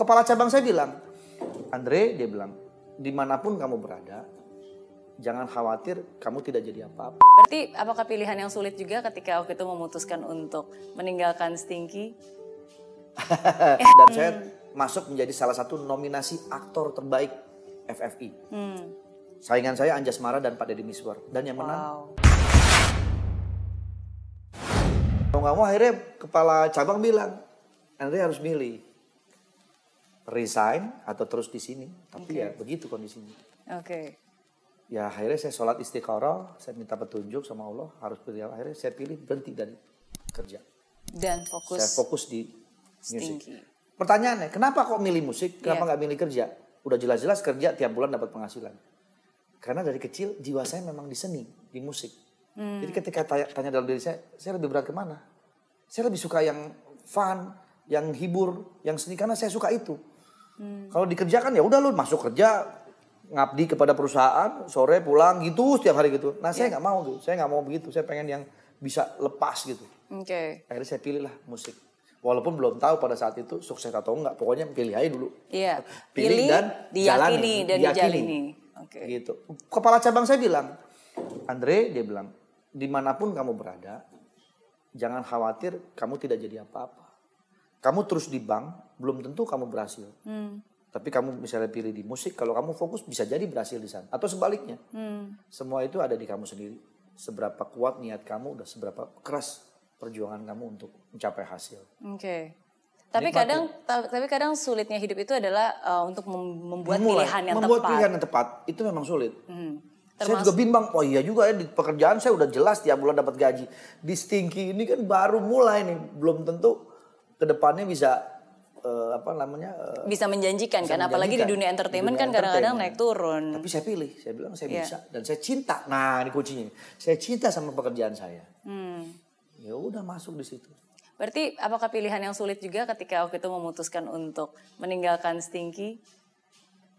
kepala cabang saya bilang, Andre dia bilang, di mana pun kamu berada, jangan khawatir kamu tidak jadi apa-apa. Berarti apakah pilihan yang sulit juga ketika waktu itu memutuskan untuk meninggalkan Stinky? Dan saya masuk menjadi salah satu nominasi aktor terbaik FFI. Hmm. Saingan saya Anjas Mara dan Pak Deddy Miswar. Dan yang menang, Wow. mau nggak mau akhirnya kepala cabang bilang, Andre harus milih. Resign atau terus di sini. Tapi ya begitu kondisinya. Oke. Ya akhirnya saya sholat istiqoroh, saya minta petunjuk sama Allah, harus apa. Akhirnya saya pilih berhenti dari kerja. Dan fokus, Saya fokus di musik. Pertanyaannya, kenapa kok milih musik? Kenapa Iya. nggak milih kerja? Udah jelas-jelas kerja tiap bulan dapat penghasilan. Karena dari kecil jiwa saya memang di seni, di musik. Hmm. Jadi ketika tanya, tanya dalam diri saya, saya lebih berat ke mana? Saya lebih suka yang fun, yang hibur, yang seni karena saya suka itu. Hmm. Kalau dikerjakan ya udah lu masuk kerja, ngabdi kepada perusahaan, sore pulang gitu setiap hari gitu. Nah saya nggak mau gitu, saya nggak mau begitu. Saya pengen yang bisa lepas gitu. Oke. Akhirnya saya pilih lah musik. Walaupun belum tahu pada saat itu sukses atau enggak, pokoknya pilih aja dulu. Iya. Pilih dan diyakini jalani, dan dijalini. Oke. Gitu. Kepala cabang saya bilang, Andre dia bilang, di mana pun kamu berada, jangan khawatir kamu tidak jadi apa-apa. Kamu terus di bank, belum tentu kamu berhasil. Hmm. Tapi kamu misalnya pilih di musik, kalau kamu fokus bisa jadi berhasil di sana. Atau sebaliknya. Hmm. Semua itu ada di kamu sendiri. Seberapa kuat niat kamu, dan seberapa keras perjuangan kamu untuk mencapai hasil. Oke. Tapi Nikmati. kadang ta- tapi kadang sulitnya hidup itu adalah uh, untuk mem- membuat Memulai, pilihan yang membuat tepat. pilihan yang tepat itu memang sulit. Hmm. Saya juga bimbang, oh iya juga ya di pekerjaan saya udah jelas tiap bulan dapat gaji. Di Stinky ini kan baru mulai nih, belum tentu ke depannya bisa eh, apa namanya. eh, bisa menjanjikan Bisa kan apalagi di menjanjikan. dunia entertainment Di dunia kan kadang-kadang naik turun. tapi saya pilih, saya bilang saya Iya. bisa dan saya cinta. Nah ini kuncinya, saya cinta sama pekerjaan saya. Hmm. Ya udah masuk di situ. Berarti apakah pilihan yang sulit juga ketika waktu itu memutuskan untuk meninggalkan Stinky?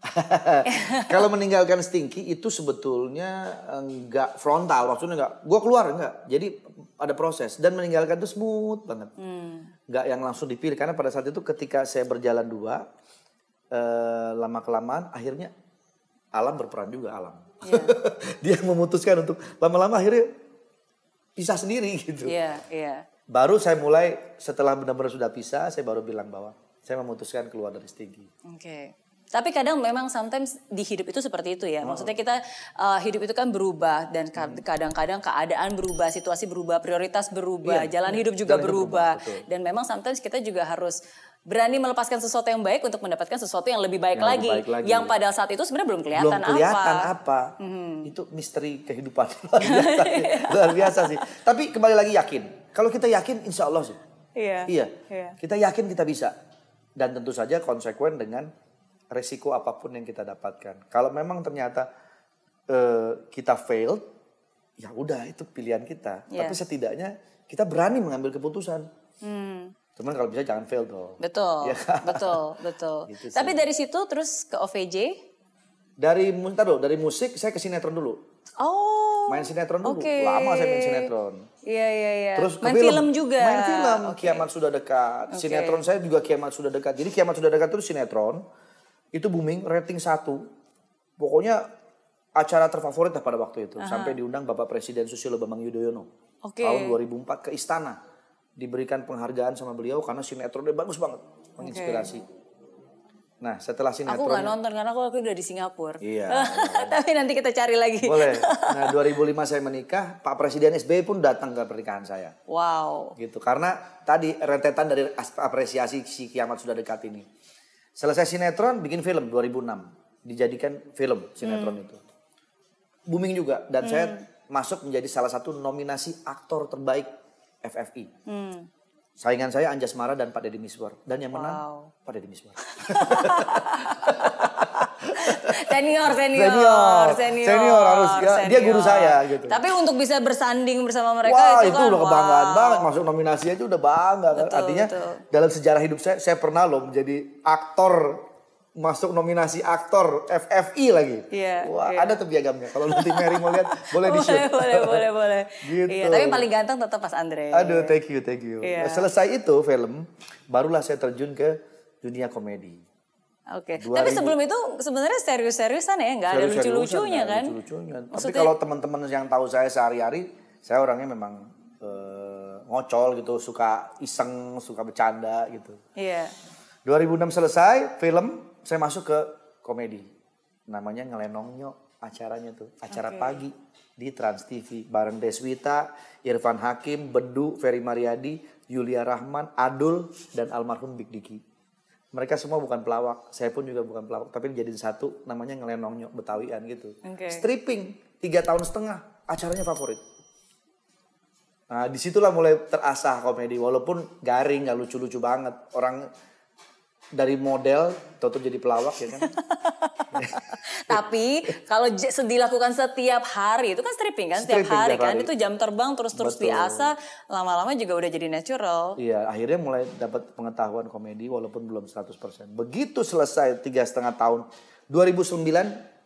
Kalau meninggalkan Stinky itu sebetulnya enggak frontal, maksudnya enggak. Gue keluar enggak. Jadi ada proses dan meninggalkan itu smooth banget. Hmm. Enggak yang langsung dipilih karena pada saat itu ketika saya berjalan dua eh, lama kelamaan akhirnya alam berperan juga alam. Iya. Dia memutuskan untuk lama-lama akhirnya pisah sendiri gitu. Iya, iya. Baru saya mulai setelah benar-benar sudah pisah, saya baru bilang bahwa saya memutuskan keluar dari Stinky. Oke. Tapi kadang memang sometimes di hidup itu seperti itu ya. Maksudnya kita uh, hidup itu kan berubah dan ka- kadang-kadang keadaan berubah, situasi berubah, prioritas berubah, Iya, jalan iya. hidup juga Jalan hidup berubah. berubah, betul. Dan memang sometimes kita juga harus berani melepaskan sesuatu yang baik untuk mendapatkan sesuatu yang lebih baik, Yang lagi. lebih baik lagi. Yang pada saat itu sebenarnya belum kelihatan, belum kelihatan apa. apa, itu misteri kehidupan luar biasa, sih. luar biasa sih tapi kembali lagi yakin kalau kita yakin insya Allah sih Iya. iya Iya. kita yakin kita bisa dan tentu saja konsekuen dengan resiko apa pun yang kita dapatkan kalau memang ternyata eh, kita failed ya udah itu pilihan kita Iya. tapi setidaknya kita berani mengambil keputusan Hmm. cuman kalau bisa jangan fail dong Betul, Iya. betul, betul. Gitu sih. Tapi dari situ terus ke OVJ. dari ntar dulu, dari musik saya ke sinetron dulu Oh. main sinetron dulu Oke. lama saya main sinetron Iya, iya, iya. Terus main film. juga. Main film. Oke. Kiamat sudah dekat. Oke. Sinetron saya juga kiamat sudah dekat. Jadi kiamat sudah dekat itu sinetron. Itu booming, rating satu. Pokoknya acara terfavorit pada waktu itu. Sampai diundang Bapak Presiden Susilo Bambang Yudhoyono. Oke. Tahun 2004 ke istana. Diberikan penghargaan sama beliau karena sinetronnya bagus banget. Menginspirasi. Nah setelah Aku sinetron. nggak nonton karena aku, aku udah di Singapura. Iya. Tapi nanti kita cari lagi. Boleh. Nah 2005 saya menikah. Pak Presiden SBY pun datang ke pernikahan saya. Wow. gitu karena tadi rentetan dari as- apresiasi si kiamat sudah dekat ini selesai sinetron bikin film 2006 dijadikan film sinetron itu. Booming juga. Dan saya masuk menjadi salah satu nominasi aktor terbaik FFI Hmm. saingan saya Anjas Mara dan Pak Deddy Miswar. Dan yang menang Wow. Pak Deddy Miswar Senior, senior, Senior. senior. Senior harus, ya, dia guru saya, gitu. Tapi untuk bisa bersanding bersama mereka Wah itu, itu, kan, udah kebanggaan wow. banget masuk nominasi aja udah bangga kan. Betul, Artinya betul. dalam sejarah hidup saya saya pernah loh menjadi aktor masuk nominasi aktor FFI lagi. Iya, Wah iya. ada tuh piagamnya. Kalau nanti Mary mau lihat boleh di shoot. boleh, boleh, boleh. Gitu. Iya, tapi yang paling ganteng tetap Pas Andre. Aduh thank you thank you. Iya. Selesai itu film barulah saya terjun ke dunia komedi. Oke. 2000 Tapi sebelum itu sebenarnya serius-seriusan ya, nggak ada Serius-seriusan, lucu-lucunya ada kan? Lucu-lucunya. Tapi Maksudnya- kalau teman-teman yang tahu saya sehari-hari, saya orangnya memang eh, ngocol gitu, suka iseng, suka bercanda gitu. Iya. 2006 selesai, film, saya masuk ke komedi. Namanya Ngelenongnya acaranya tuh, acara pagi di Trans TV bareng Deswita, Irfan Hakim, Bedu, Ferry Mariadi, Yulia Rahman, Adul dan almarhum Big Diki. Mereka semua bukan pelawak, saya pun juga bukan pelawak, tapi dijadiin satu namanya Ngelenongnya Betawian gitu. Oke. Stripping tiga tahun setengah, acaranya favorit. Nah di situlah mulai terasah komedi, walaupun garing, nggak lucu-lucu banget. Orang dari model, toto jadi pelawak ya kan. Tapi kalau dilakukan setiap hari itu kan stripping kan setiap Stripping hari kan hari. itu jam terbang terus-terus diasah lama-lama juga udah jadi natural. Iya, akhirnya mulai dapat pengetahuan komedi walaupun belum 100%. Begitu selesai tiga setengah tahun, 2009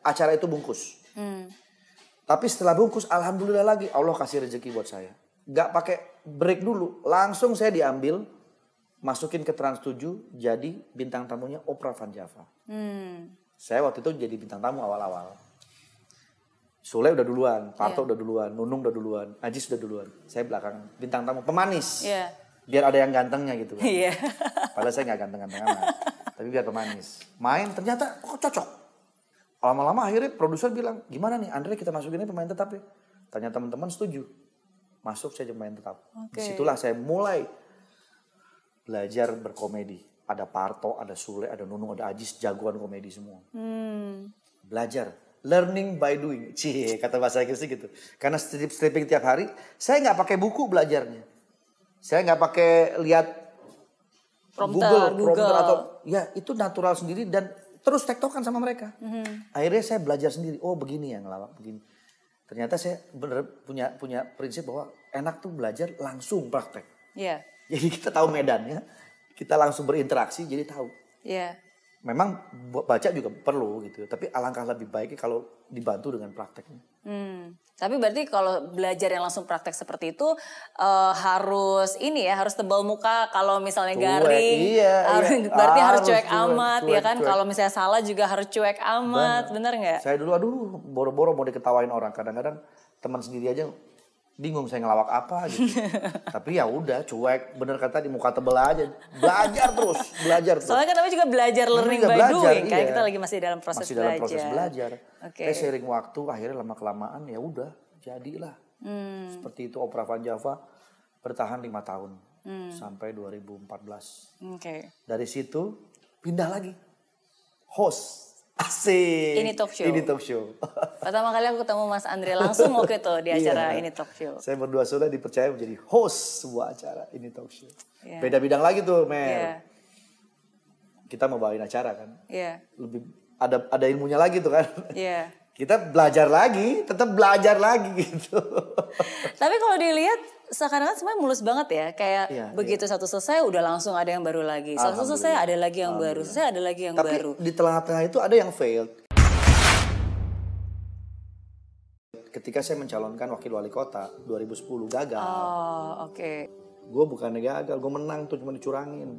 acara itu bungkus. Tapi setelah bungkus, alhamdulillah lagi Allah kasih rezeki buat saya. Gak pakai break dulu, langsung saya diambil, masukin ke Trans 7, jadi bintang tamunya Oprah Van Java. Hmm. Saya waktu itu jadi bintang tamu awal-awal. Sule udah duluan, Parto Iya. udah duluan, Nunung udah duluan, Ajis udah duluan. Saya belakangan, bintang tamu pemanis. Iya. Biar ada yang gantengnya gitu kan. Iya. Padahal saya nggak ganteng-ganteng amat. Tapi biar pemanis. Main ternyata kok cocok. Lama-lama akhirnya produser bilang, gimana nih Andre kita masukin ini pemain tetap ya. Ternyata teman-teman setuju. Masuk saya jadi pemain tetap. Oke. Di situlah saya mulai belajar berkomedi. Ada Parto, ada Sule, ada Nunung, ada Ajis, jagoan komedi semua. Hmm. Belajar. Learning by doing. Cie, kata bahasa Inggrisnya gitu. Karena strip stripping tiap hari, saya nggak pakai buku belajarnya. Saya nggak pakai lihat Prompter, Google, prompter Google. atau ya itu natural sendiri dan terus tektokan sama mereka. Mhm. Akhirnya saya belajar sendiri. Oh begini ya ngelawak begini. Ternyata saya bener punya punya prinsip bahwa enak tuh belajar langsung praktek. Iya. Jadi kita tahu medannya, kita langsung berinteraksi jadi tahu. Iya. Memang bu- baca juga perlu gitu, tapi alangkah lebih baiknya kalau dibantu dengan prakteknya. Hmm. Tapi berarti kalau belajar yang langsung praktek seperti itu eh, harus ini ya harus tebal muka kalau misalnya Cuek, garing iya, harus, iya. berarti harus Harus cuek, cuek, amat ya cuek, kan cuek. kalau misalnya salah juga harus cuek amat bener nggak? Saya dulu aduh boro-boro mau diketawain orang kadang-kadang teman sendiri aja bingung saya ngelawak apa gitu. Tapi ya udah cuek, bener kata di muka tebel aja. Belajar terus, belajar terus. Soalnya kan namanya juga belajar learning juga by belajar, doing kan iya. kita lagi masih dalam proses Masih dalam belajar. proses belajar. Oke. Saya sharing waktu, akhirnya lama kelamaan ya udah jadilah. Hmm. Seperti itu Opera Van Java bertahan lima tahun Hmm. sampai 2014. Oke. Dari situ pindah lagi host. Asik. Ini talk show. Ini talk show. Pertama kali aku ketemu Mas Andre langsung waktu itu di acara Iya. ini talk show. Saya berdua sudah dipercaya menjadi host sebuah acara ini talk show. Iya. Beda bidang lagi tuh, Mer. Iya. Kita mau bawain acara kan. Iya. Lebih ada ada ilmunya lagi tuh kan. Iya. Kita belajar lagi, tetap belajar lagi gitu. Tapi kalau dilihat sekarang kan semuanya mulus banget ya. Kayak Iya, begitu satu selesai udah langsung ada yang baru lagi. Satu selesai ada lagi yang baru. Selesai ada lagi yang Tapi baru. di tengah-tengah itu ada yang failed. Ketika saya mencalonkan wakil wali kota 2010 gagal. Oh, oke. Gue bukannya gagal, gue menang tuh cuma dicurangin.